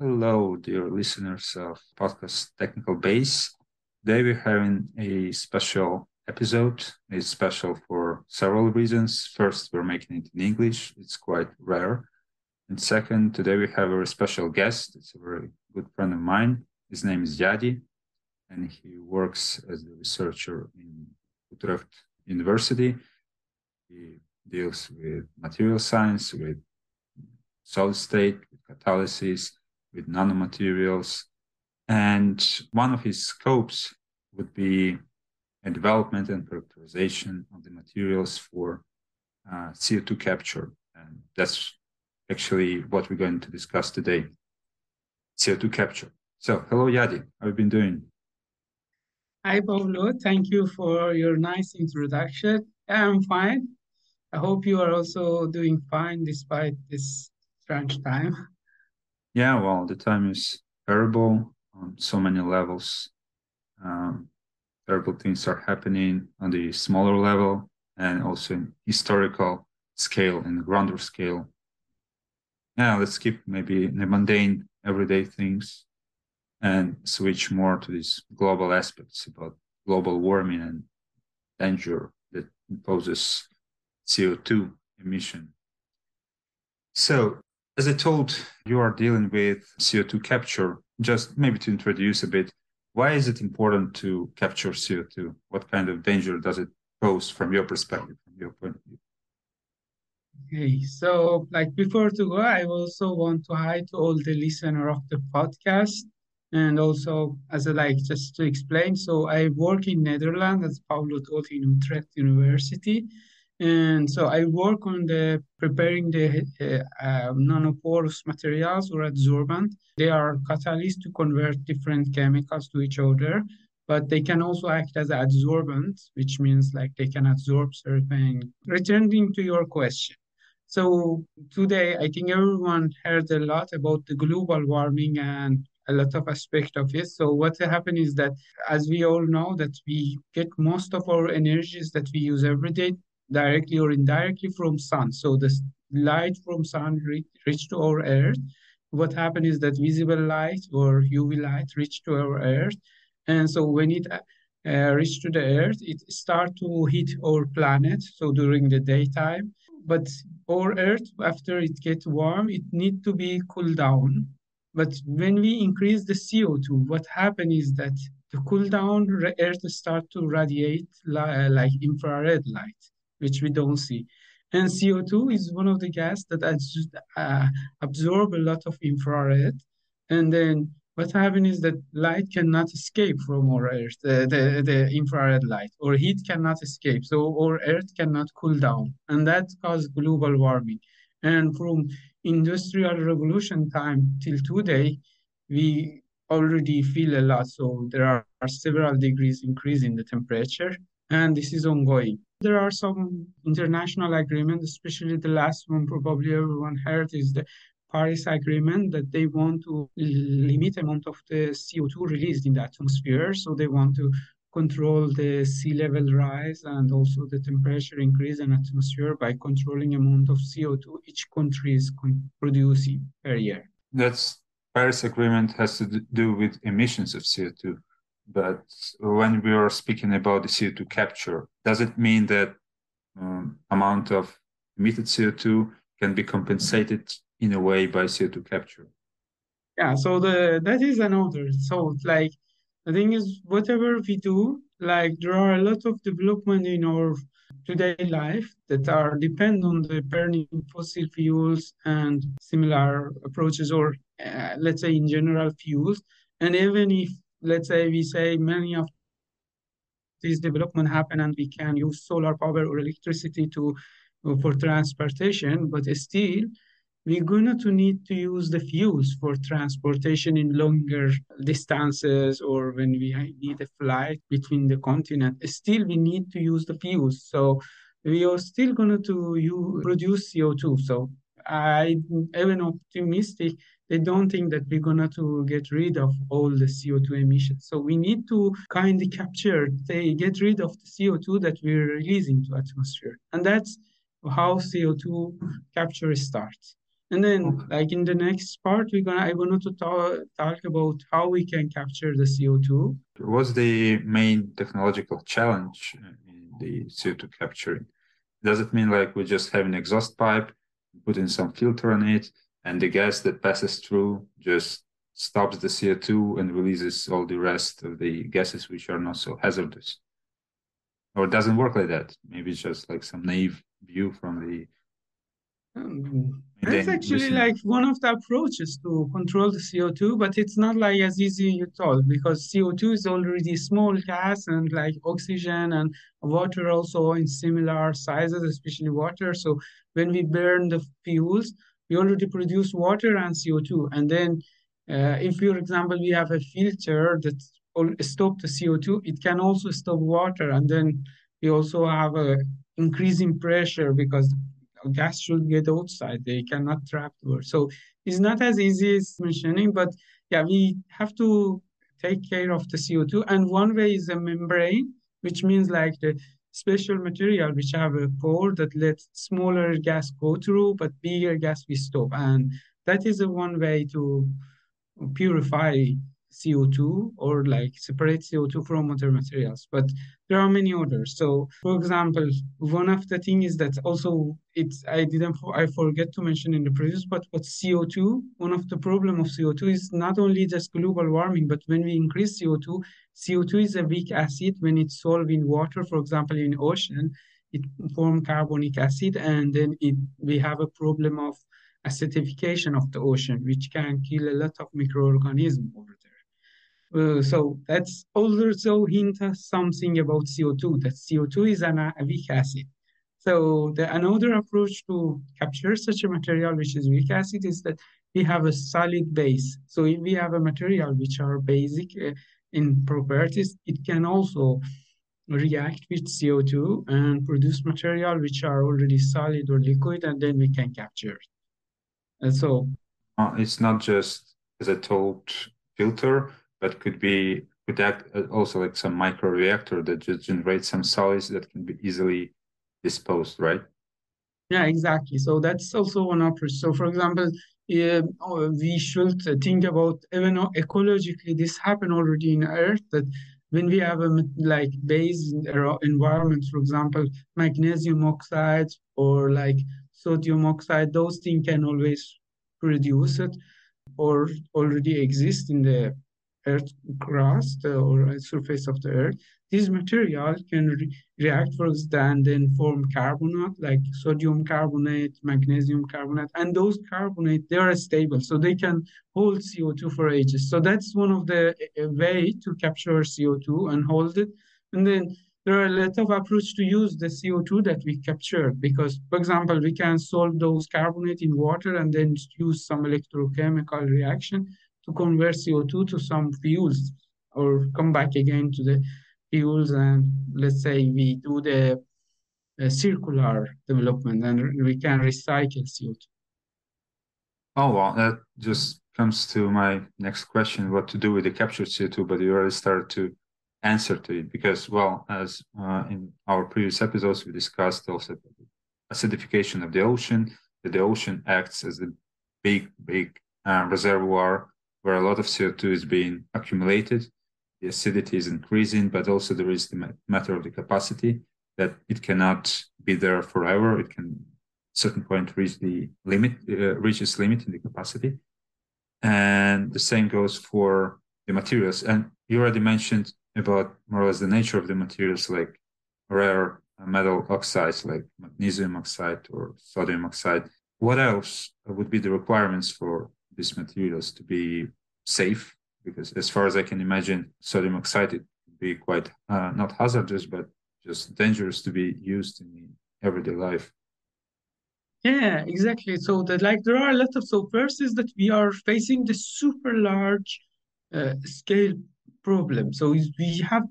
Hello, dear listeners of Podcast Technical Base. Today we're having a special episode. It's special for several reasons. First, we're making it in English, it's quite rare. And second, today we have a very special guest. It's a very good friend of mine. His name is Yadi, and he works as a researcher in Utrecht University. He deals with material science, with solid state, with catalysis, with nanomaterials. And one of his scopes would be a development and characterization of the materials for uh, CO2 capture. And that's actually what we're going to discuss today CO2 capture. So, hello, Yadi. How have you been doing? Hi, Pavlo. Thank you for your nice introduction. I'm fine. I hope you are also doing fine despite this strange time. Yeah, well, the time is terrible on so many levels. Um, terrible things are happening on the smaller level and also in historical scale and grander scale. Yeah, let's keep maybe the mundane everyday things and switch more to these global aspects about global warming and danger that poses CO2 emission. So as I told, you are dealing with CO2 capture. Just maybe to introduce a bit, why is it important to capture CO2? What kind of danger does it pose from your perspective, from your point of view? Okay, so like before to go, I also want to hi to all the listener of the podcast, and also as a, like just to explain. So I work in Netherlands, as Pavlo told in Utrecht University, and so I work on the preparing the uh, uh, nanoporous materials or adsorbent. They are catalysts to convert different chemicals to each other, but they can also act as adsorbent, which means like they can absorb certain. Returning to your question. So today, I think everyone heard a lot about the global warming and a lot of aspect of it. So what happened is that, as we all know, that we get most of our energies that we use every day directly or indirectly from sun. So the light from sun re- reach to our earth. What happened is that visible light or UV light reach to our earth. And so when it uh, reach to the earth, it start to hit our planet. So during the daytime, but our earth, after it gets warm, it need to be cooled down. But when we increase the CO2, what happens is that the cool down earth start to radiate li- like infrared light which we don't see. And CO2 is one of the gas that uh, absorb a lot of infrared. And then what happens is that light cannot escape from our Earth, the, the, the infrared light, or heat cannot escape. So our Earth cannot cool down. And that causes global warming. And from industrial revolution time till today, we already feel a lot. So there are several degrees increase in the temperature, and this is ongoing. There are some international agreements, especially the last one probably everyone heard is the Paris Agreement that they want to limit amount of the CO2 released in the atmosphere. So they want to control the sea level rise and also the temperature increase in atmosphere by controlling amount of CO2 each country is producing per year. That's Paris Agreement has to do with emissions of CO2. But when we are speaking about the CO2 capture, does it mean that um, amount of emitted CO2 can be compensated in a way by CO2 capture? Yeah, so the that is another. So like the thing is, whatever we do, like there are a lot of development in our today life that are depend on the burning fossil fuels and similar approaches, or uh, let's say in general fuels. And even if let's say we say many of these development happen and we can use solar power or electricity to for transportation, but still we're going to need to use the fuels for transportation in longer distances or when we need a flight between the continent. Still, we need to use the fuels. So we are still going to produce CO2. So I'm even optimistic they don't think that we're going to get rid of all the CO2 emissions. So we need to kind of capture, they get rid of the CO2 that we're releasing to atmosphere. And that's how CO2 capture starts. And then, Okay. like in the next part, we're gonna I wanted to talk talk about how we can capture the CO2. What's the main technological challenge in the CO2 capturing? Does it mean like we just have an exhaust pipe, put in some filter on it, and the gas that passes through just stops the CO2 and releases all the rest of the gases which are not so hazardous? Or it doesn't work like that? Maybe it's just like some naive view from the Um, That's actually listen- like one of the approaches to control the CO2, but it's not like as easy you thought because CO2 is already small gas and like oxygen and water also in similar sizes, especially water. So when we burn the fuels, we already produce water and CO2. And then uh, if, for example, we have a filter that stop the CO2, it can also stop water. And then we also have a increasing pressure because gas should get outside. They cannot trap the air. So it's not as easy as mentioning, but yeah, we have to take care of the CO2. And one way is a membrane, which means like the special material which have a pore that lets smaller gas go through, but bigger gas we stop. And that is a one way to purify CO2 or like separate CO2 from other materials. But there are many others. So, for example, one of the things is that also it's I didn't I forget to mention in the previous, but what CO2, one of the problem of CO2 is not only just global warming, but when we increase CO2, CO2 is a weak acid when it's solved in water, for example, in ocean, it form carbonic acid, and then it we have a problem of acidification of the ocean, which can kill a lot of microorganisms over there. Uh, so that's also hint something about CO2, that CO2 is an, weak acid. So the, another approach to capture such a material, which is weak acid, is that we have a solid base. So if we have a material which are basic uh, in properties, it can also react with CO2 and produce material which are already solid or liquid, and then we can capture it. And so Uh, it's not just as I told filter, but could be could act also like some micro reactor that just generates some solids that can be easily disposed, right? Yeah, exactly. So that's also one approach. So, for example, uh, we should think about even ecologically this happened already in Earth that when we have a like base environment, for example, magnesium oxide or like sodium oxide, those things can always produce it or already exist in the earth crust or uh, surface of the earth. This material can re react for and then form carbonate like sodium carbonate magnesium carbonate and those carbonate they are stable so they can hold co2 for ages. So that's one of the way to capture co2 and hold it. And then there are a lot of approach to use the CO2 that we captured because, for example, we can solve those carbonate in water and then use some electrochemical reaction to convert CO2 to some fuels or come back again to the fuels and let's say we do the uh, circular development and we can recycle CO2. Oh, well, that just comes to my next question, what to do with the captured CO2, but you already started to answer to it because, well, as uh, in our previous episodes, we discussed also acidification of the ocean, that the ocean acts as a big, big uh, reservoir where a lot of CO2 is being accumulated. The acidity is increasing, but also there is the matter of the capacity that it cannot be there forever. It can certain point reach the limit, uh, reaches limit in the capacity. And the same goes for the materials. And you already mentioned about more or less the nature of the materials like rare metal oxides like magnesium oxide or sodium oxide. What else would be the requirements for these materials to be safe? Because as far as I can imagine, sodium oxide would be quite uh, not hazardous, but just dangerous to be used in everyday life. Yeah, exactly. So that like there are a lot of so first is that we are facing the super large uh, scale problem. So we have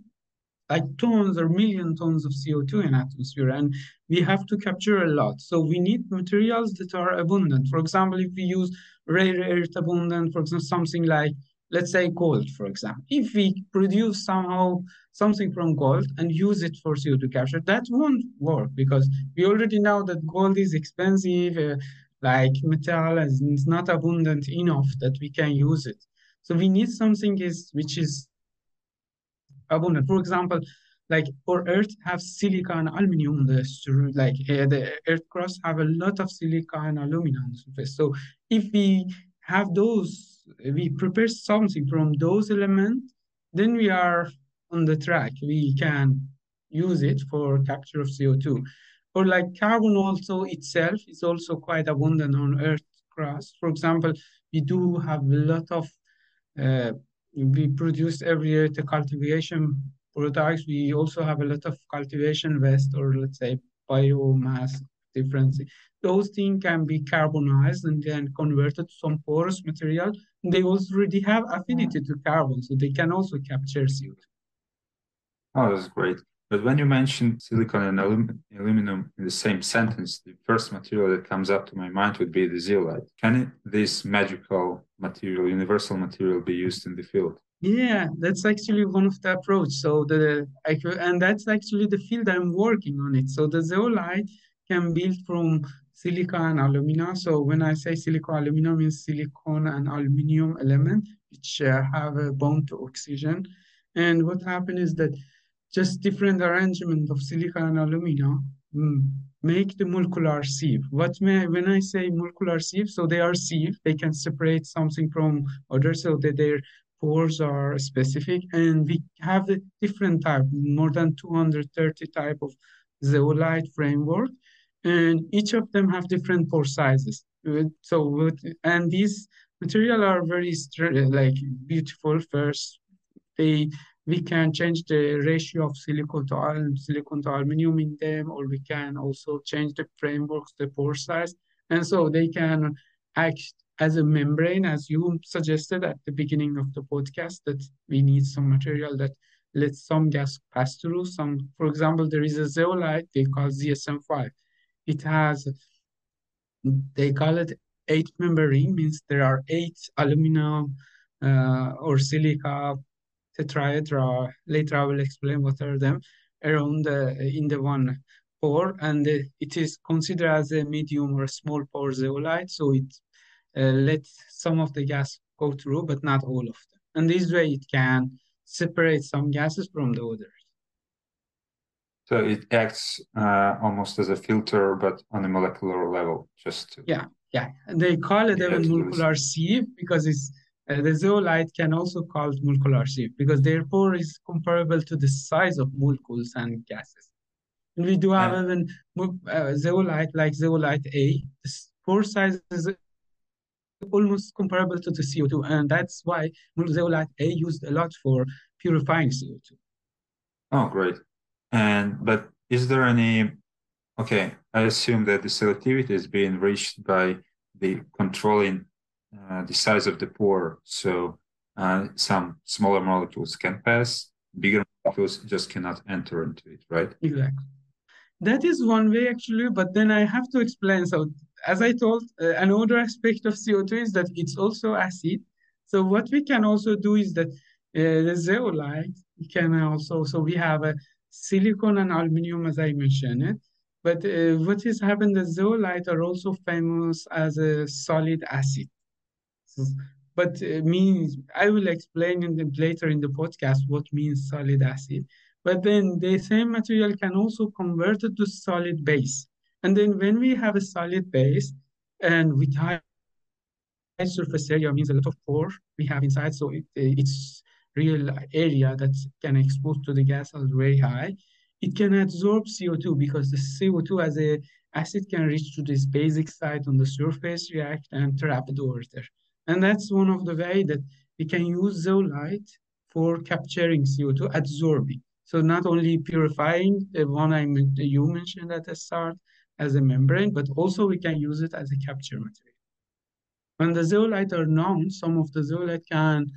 like tons or million tons of CO2 in atmosphere and we have to capture a lot. So we need materials that are abundant. For example, if we use rare earth abundant, for example, something like let's say gold, for example. If we produce somehow something from gold and use it for CO2 capture, that won't work because we already know that gold is expensive. Uh, like metal is not abundant enough that we can use it. So we need something is which is abundant. For example, like our Earth have silica and aluminum. The like uh, the Earth crust have a lot of silica and aluminum on surface. So if we have those, we prepare something from those elements, then we are on the track. We can use it for capture of CO2. Or like carbon also itself is also quite abundant on Earth crust. For example, we do have a lot of, uh, we produce every year the cultivation products. We also have a lot of cultivation waste or let's say biomass difference. Those things can be carbonized and then converted to some porous material. They already have affinity to carbon, so they can also capture CO2. Oh, that's great. But when you mention silicon and alum- aluminum in the same sentence, the first material that comes up to my mind would be the zeolite. Can it, this magical material, universal material, be used in the field? Yeah, that's actually one of the approach. So the and that's actually the field I'm working on it. So the zeolite can build from silica and alumina. So when I say silica alumina means silicon and aluminum element which uh, have a bond to oxygen. And what happened is that just different arrangement of silica and alumina mm, make the molecular sieve. What may when I say molecular sieve, so they are sieve, they can separate something from others so that their pores are specific. And we have a different type, more than 230 type of zeolite framework. And each of them have different pore sizes. So, and these material are very like beautiful first. They we can change the ratio of silicon to silicon to aluminum in them, or we can also change the frameworks, the pore size. And so they can act as a membrane, as you suggested at the beginning of the podcast, that we need some material that lets some gas pass through. Some, for example, there is a zeolite they call ZSM5. It has, they call it eight membrane, means there are eight aluminum uh, or silica tetrahedra. Later, I will explain what are them around the, in the one pore, and it is considered as a medium or a small pore zeolite, so it uh, lets some of the gas go through, but not all of them. And this way, it can separate some gases from the others. So it acts uh, almost as a filter, but on a molecular level, just to yeah, yeah. And they call it a molecular sieve because it's uh, the zeolite can also cause molecular sieve because their pore is comparable to the size of molecules and gases. And we do have yeah. even uh, zeolite like zeolite A. The pore size is almost comparable to the CO2, and that's why zeolite A used a lot for purifying CO2. Oh, great! And but is there any? Okay, I assume that the selectivity is being reached by the controlling uh, the size of the pore. So uh, some smaller molecules can pass, bigger molecules just cannot enter into it, right? Exactly. That is one way actually, but then I have to explain. So as I told, uh, another aspect of CO2 is that it's also acid. So what we can also do is that uh, the zeolite can also, so we have a silicon and aluminum as I mentioned it. But uh, what has happened, the zeolite are also famous as a solid acid but uh, means I will explain in the, later in the podcast what means solid acid. But then the same material can also convert it to solid base. And then when we have a solid base and with high surface area means a lot of pore we have inside, so it, it's real area that can expose to the gas is very high. It can absorb CO2 because the CO2 as a acid can reach to this basic site on the surface, react and trap the water. And that's one of the way that we can use zeolite for capturing CO2, absorbing. So not only purifying the one I you mentioned at the start as a membrane, but also we can use it as a capture material. When the zeolite are known, some of the zeolite can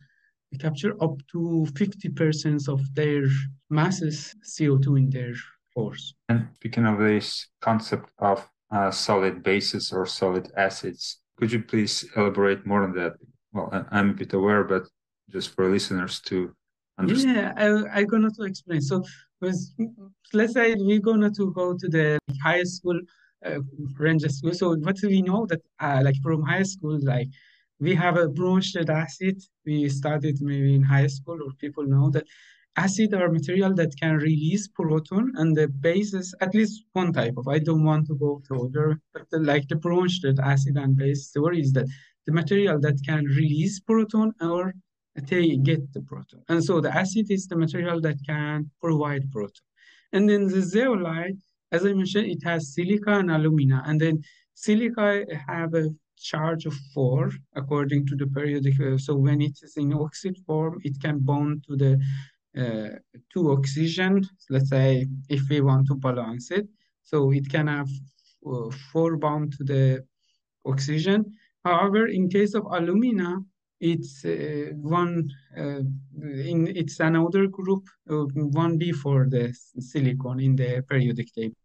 capture up to 50% of their masses CO2 in their pores. And speaking of this concept of uh, solid bases or solid acids, could you please elaborate more on that? Well, I'm a bit aware, but just for listeners to understand. Yeah, I, I'm going to explain. So, let's say we're going to go to the high school uh, school. So what we know that uh, like from high school, like we have a Brønsted acid. We studied maybe in high school, or people know that acid are material that can release proton, and the bases at least one type of. I don't want to go to other, but the, like the Brønsted acid and base theory is that the material that can release proton or they get the proton, and so the acid is the material that can provide proton, and then the zeolite, as I mentioned, it has silica and alumina, and then silica have a charge of four according to the periodic. Uh, so when it is in oxide form, it can bond to the uh, two oxygen. Let's say if we want to balance it, so it can have uh, four bond to the oxygen. However, in case of alumina, it's uh, one uh, in it's another group uh, one B for the silicon in the periodic table,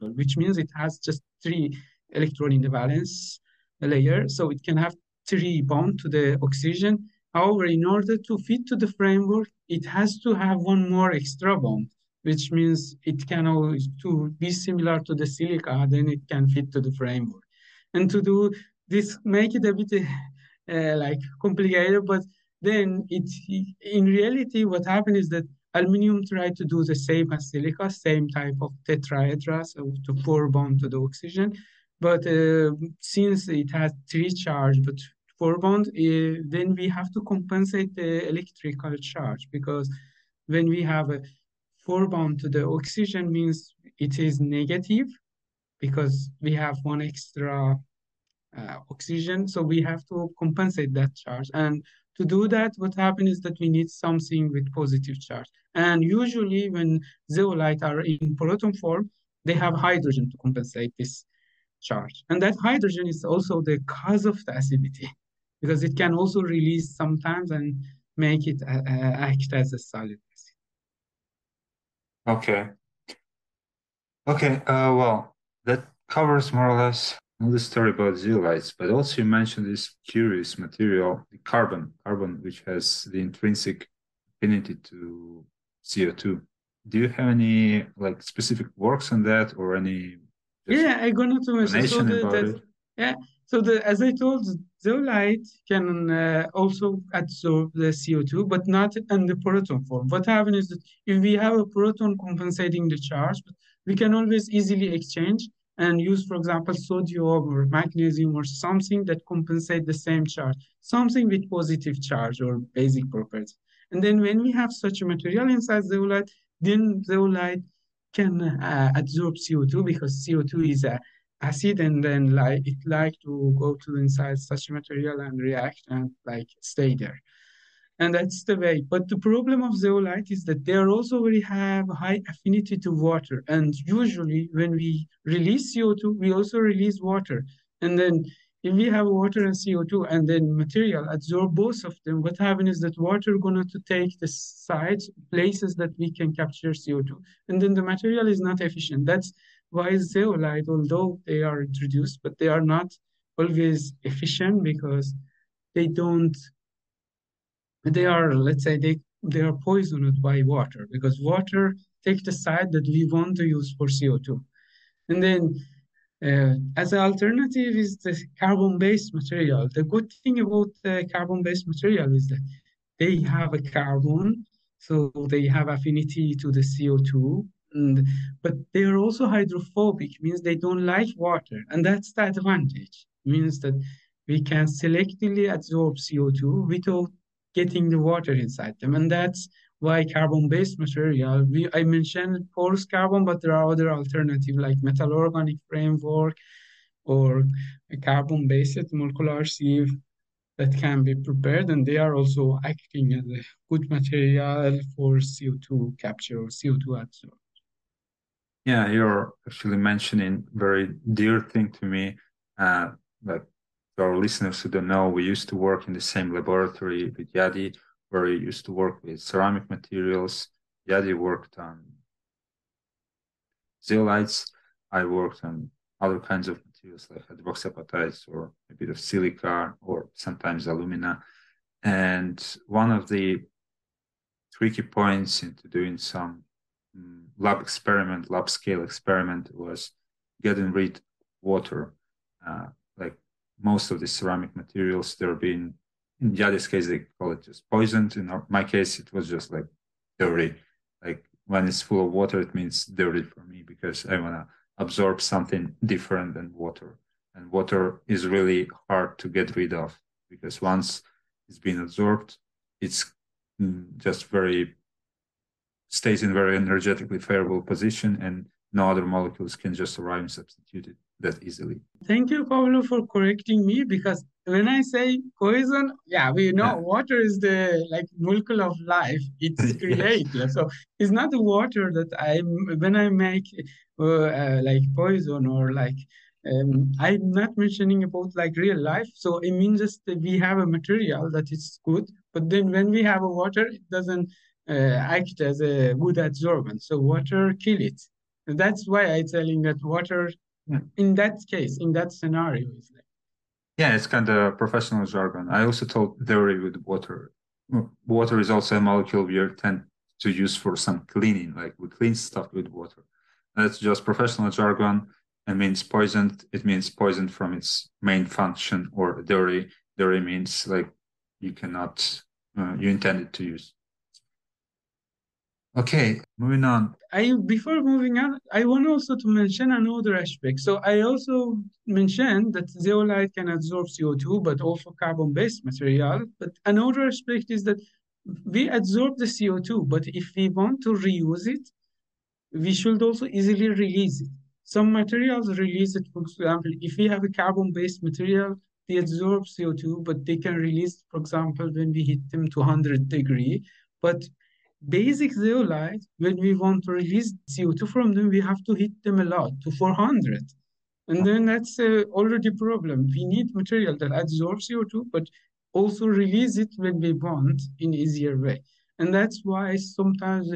which means it has just three electron in the valence layer, so it can have three bond to the oxygen. However, in order to fit to the framework, it has to have one more extra bond, which means it can always to be similar to the silica, then it can fit to the framework. And to do this, make it a bit uh, like complicated, but then it in reality, what happened is that Aluminium tried to do the same as silica, same type of tetrahedra, so to four bond to the oxygen. But uh, since it has three charge, but four bond, uh, then we have to compensate the electrical charge because when we have a four bond to the oxygen means it is negative because we have one extra uh, oxygen. So we have to compensate that charge. And to do that, what happens is that we need something with positive charge. And usually when zeolite are in proton form, they have hydrogen to compensate this charge. And that hydrogen is also the cause of the acidity because it can also release sometimes and make it uh, uh act as a solid acid. Okay. Okay, uh, well, that covers more or less all the story about zeolites, but also you mentioned this curious material, the carbon, carbon which has the intrinsic affinity to CO2. Do you have any like specific works on that or any yeah, I gonna to mention. So the, the yeah, so the as I told, zeolite can uh, also absorb the CO2, but not in the proton form. What happens is that if we have a proton compensating the charge, we can always easily exchange and use, for example, sodium or magnesium or something that compensate the same charge, something with positive charge or basic properties. And then when we have such a material inside zeolite, then zeolite can uh, absorb CO2 because CO2 is a acid and then like it like to go to inside such material and react and like stay there and that's the way but the problem of zeolite is that they also very have high affinity to water and usually when we release co2 we also release water and then if we have water and CO2 and then material absorb both of them, what happens is that water going to take the sites places that we can capture CO2. And then the material is not efficient. That's why is zeolite, although they are introduced, but they are not always efficient because they don't, they are, let's say, they, they are poisoned by water because water takes the side that we want to use for CO2. And then uh, as an alternative is the carbon-based material. The good thing about the carbon-based material is that they have a carbon, so they have affinity to the CO2, and, but they are also hydrophobic, means they don't like water, and that's the advantage. Means that we can selectively absorb CO2 without getting the water inside them, and that's why carbon-based material. We, I mentioned porous carbon, but there are other alternatives like metal organic framework or carbon-based molecular sieve that can be prepared, and they are also acting as a good material for CO2 capture or CO2 absorption. Yeah, you're actually mentioning very dear thing to me. Uh, but our listeners who don't know, we used to work in the same laboratory with Yadi where he used to work with ceramic materials. Yadi worked on zeolites. I worked on other kinds of materials like hydroxyapatites or a bit of silica or sometimes alumina. And one of the tricky points into doing some lab experiment, lab scale experiment was getting rid water. Uh, like most of the ceramic materials, they're being in Yadi's case they call it just poisoned. In my case, it was just like dirty. Like when it's full of water, it means dirty for me because I wanna absorb something different than water. And water is really hard to get rid of because once it's been absorbed, it's mm, just very stays in very energetically favorable position and no other molecules can just arrive and substitute it that easily. Thank you, Pavlo, for correcting me because when I say poison, yeah, we know yeah. water is the like molecule of life. It's created, yes. so it's not the water that I when I make uh, uh, like poison or like um, I'm not mentioning about like real life. So it means just that we have a material that is good, but then when we have a water, it doesn't act as a good adsorbent. So water kill it. And that's why I'm telling that water, yeah. in that case, in that scenario, is like. Yeah, it's kind of professional jargon. I also told theory with water. Water is also a molecule we tend to use for some cleaning, like we clean stuff with water. That's just professional jargon it means poisoned. It means poisoned from its main function or dirty. Dirty means like you cannot, uh, you intended to use. Okay, moving on. I before moving on, I want also to mention another aspect. So I also mentioned that zeolite can absorb CO2, but also carbon-based material. But another aspect is that we absorb the CO2, but if we want to reuse it, we should also easily release it. Some materials release it, for example, if we have a carbon-based material, they absorb CO2, but they can release, for example, when we heat them to 100 degree. But basic zeolite, when we want to release CO2 from them, we have to hit them a lot to 400. And then that's uh, already a problem. We need material that absorbs CO2, but also release it when we want in easier way. And that's why sometimes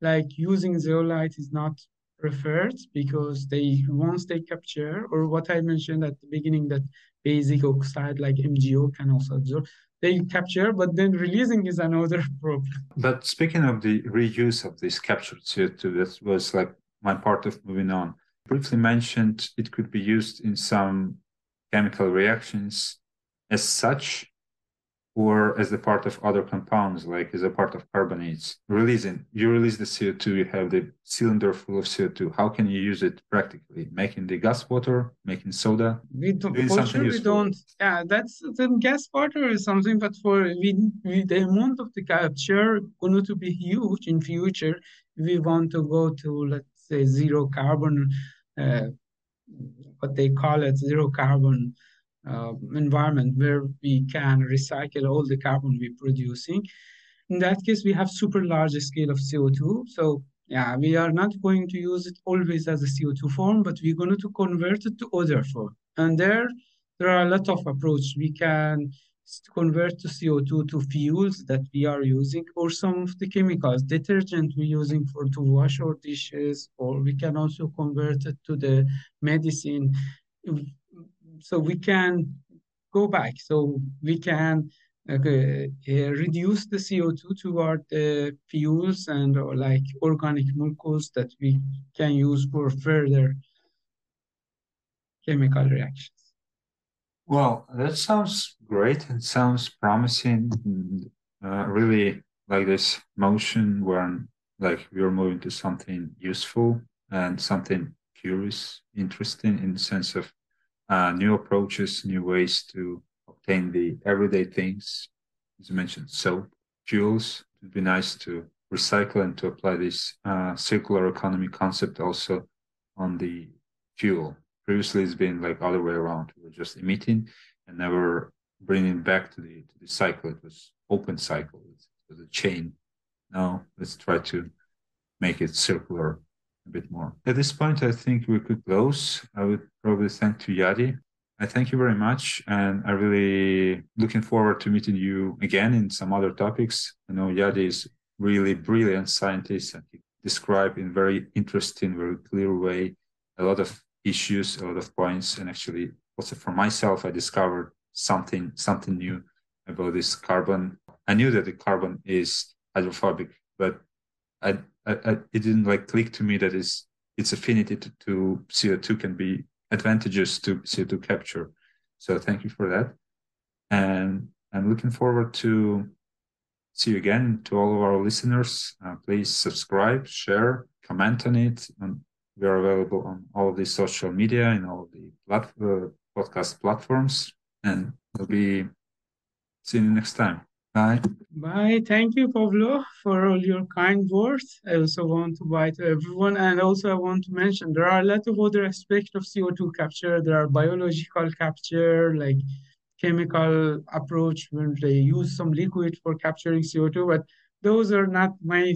like using zeolite is not preferred because they once they capture or what I mentioned at the beginning that basic oxide like MgO can also absorb they capture but then releasing is another problem. But speaking of the reuse of this captured CO2 that was like my part of moving on. Briefly mentioned it could be used in some chemical reactions as such or as a part of other compounds, like as a part of carbonates. Releasing, you release the CO2, you have the cylinder full of CO2. How can you use it practically? Making the gas water, making soda? We don't, for sure we don't. Yeah, that's the gas water is something, but for we, we, the amount of the capture going to be huge in future. We want to go to, let's say, zero carbon, uh, what they call it, zero carbon uh, environment where we can recycle all the carbon we're producing. In that case, we have super large scale of CO2. So yeah, we are not going to use it always as a CO2 form, but we're going to convert it to other form. And there, there are a lot of approach. We can convert to CO2 to fuels that we are using, or some of the chemicals, detergent we're using for to wash our dishes, or we can also convert it to the medicine so we can go back. So we can uh, uh, reduce the CO2 toward the fuels and or like organic molecules that we can use for further chemical reactions. Well, that sounds great. It sounds promising. Uh, really like this motion when like we're moving to something useful and something curious, interesting in the sense of uh, new approaches, new ways to obtain the everyday things. As you mentioned, soap, fuels. It'd be nice to recycle and to apply this uh, circular economy concept also on the fuel. Previously, it's been like other way around. We were just emitting and never bringing back to the to the cycle. It was open cycle. It was a chain. Now let's try to make it circular a bit more. At this point, I think we could close. I would probably thank to Yadi. I thank you very much, and I really looking forward to meeting you again in some other topics. I know Yadi is really brilliant scientist, and he described in very interesting, very clear way a lot of issues, a lot of points, and actually also for myself, I discovered something something new about this carbon. I knew that the carbon is hydrophobic, but I, I, I, it didn't like click to me that it's its affinity to, to CO2 can be advantageous to CO2 capture. So thank you for that. And I'm looking forward to see you again. To all of our listeners, uh, please subscribe, share, comment on it. And we are available on all the social media and all the plat- uh, podcast platforms. And we'll be seeing you next time. Bye. Bye. Thank you, Pavlo, for all your kind words. I also want to bye to everyone. And also, I want to mention there are a lot of other aspects of CO2 capture. There are biological capture, like chemical approach when they use some liquid for capturing CO2, but those are not my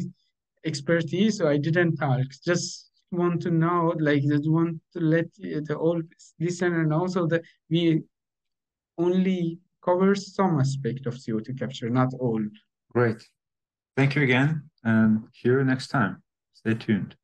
expertise, so I didn't talk. Just want to know, like, just want to let the old listener know so that we only covers some aspect of CO2 capture, not all. Great. Thank you again, and hear you next time. Stay tuned.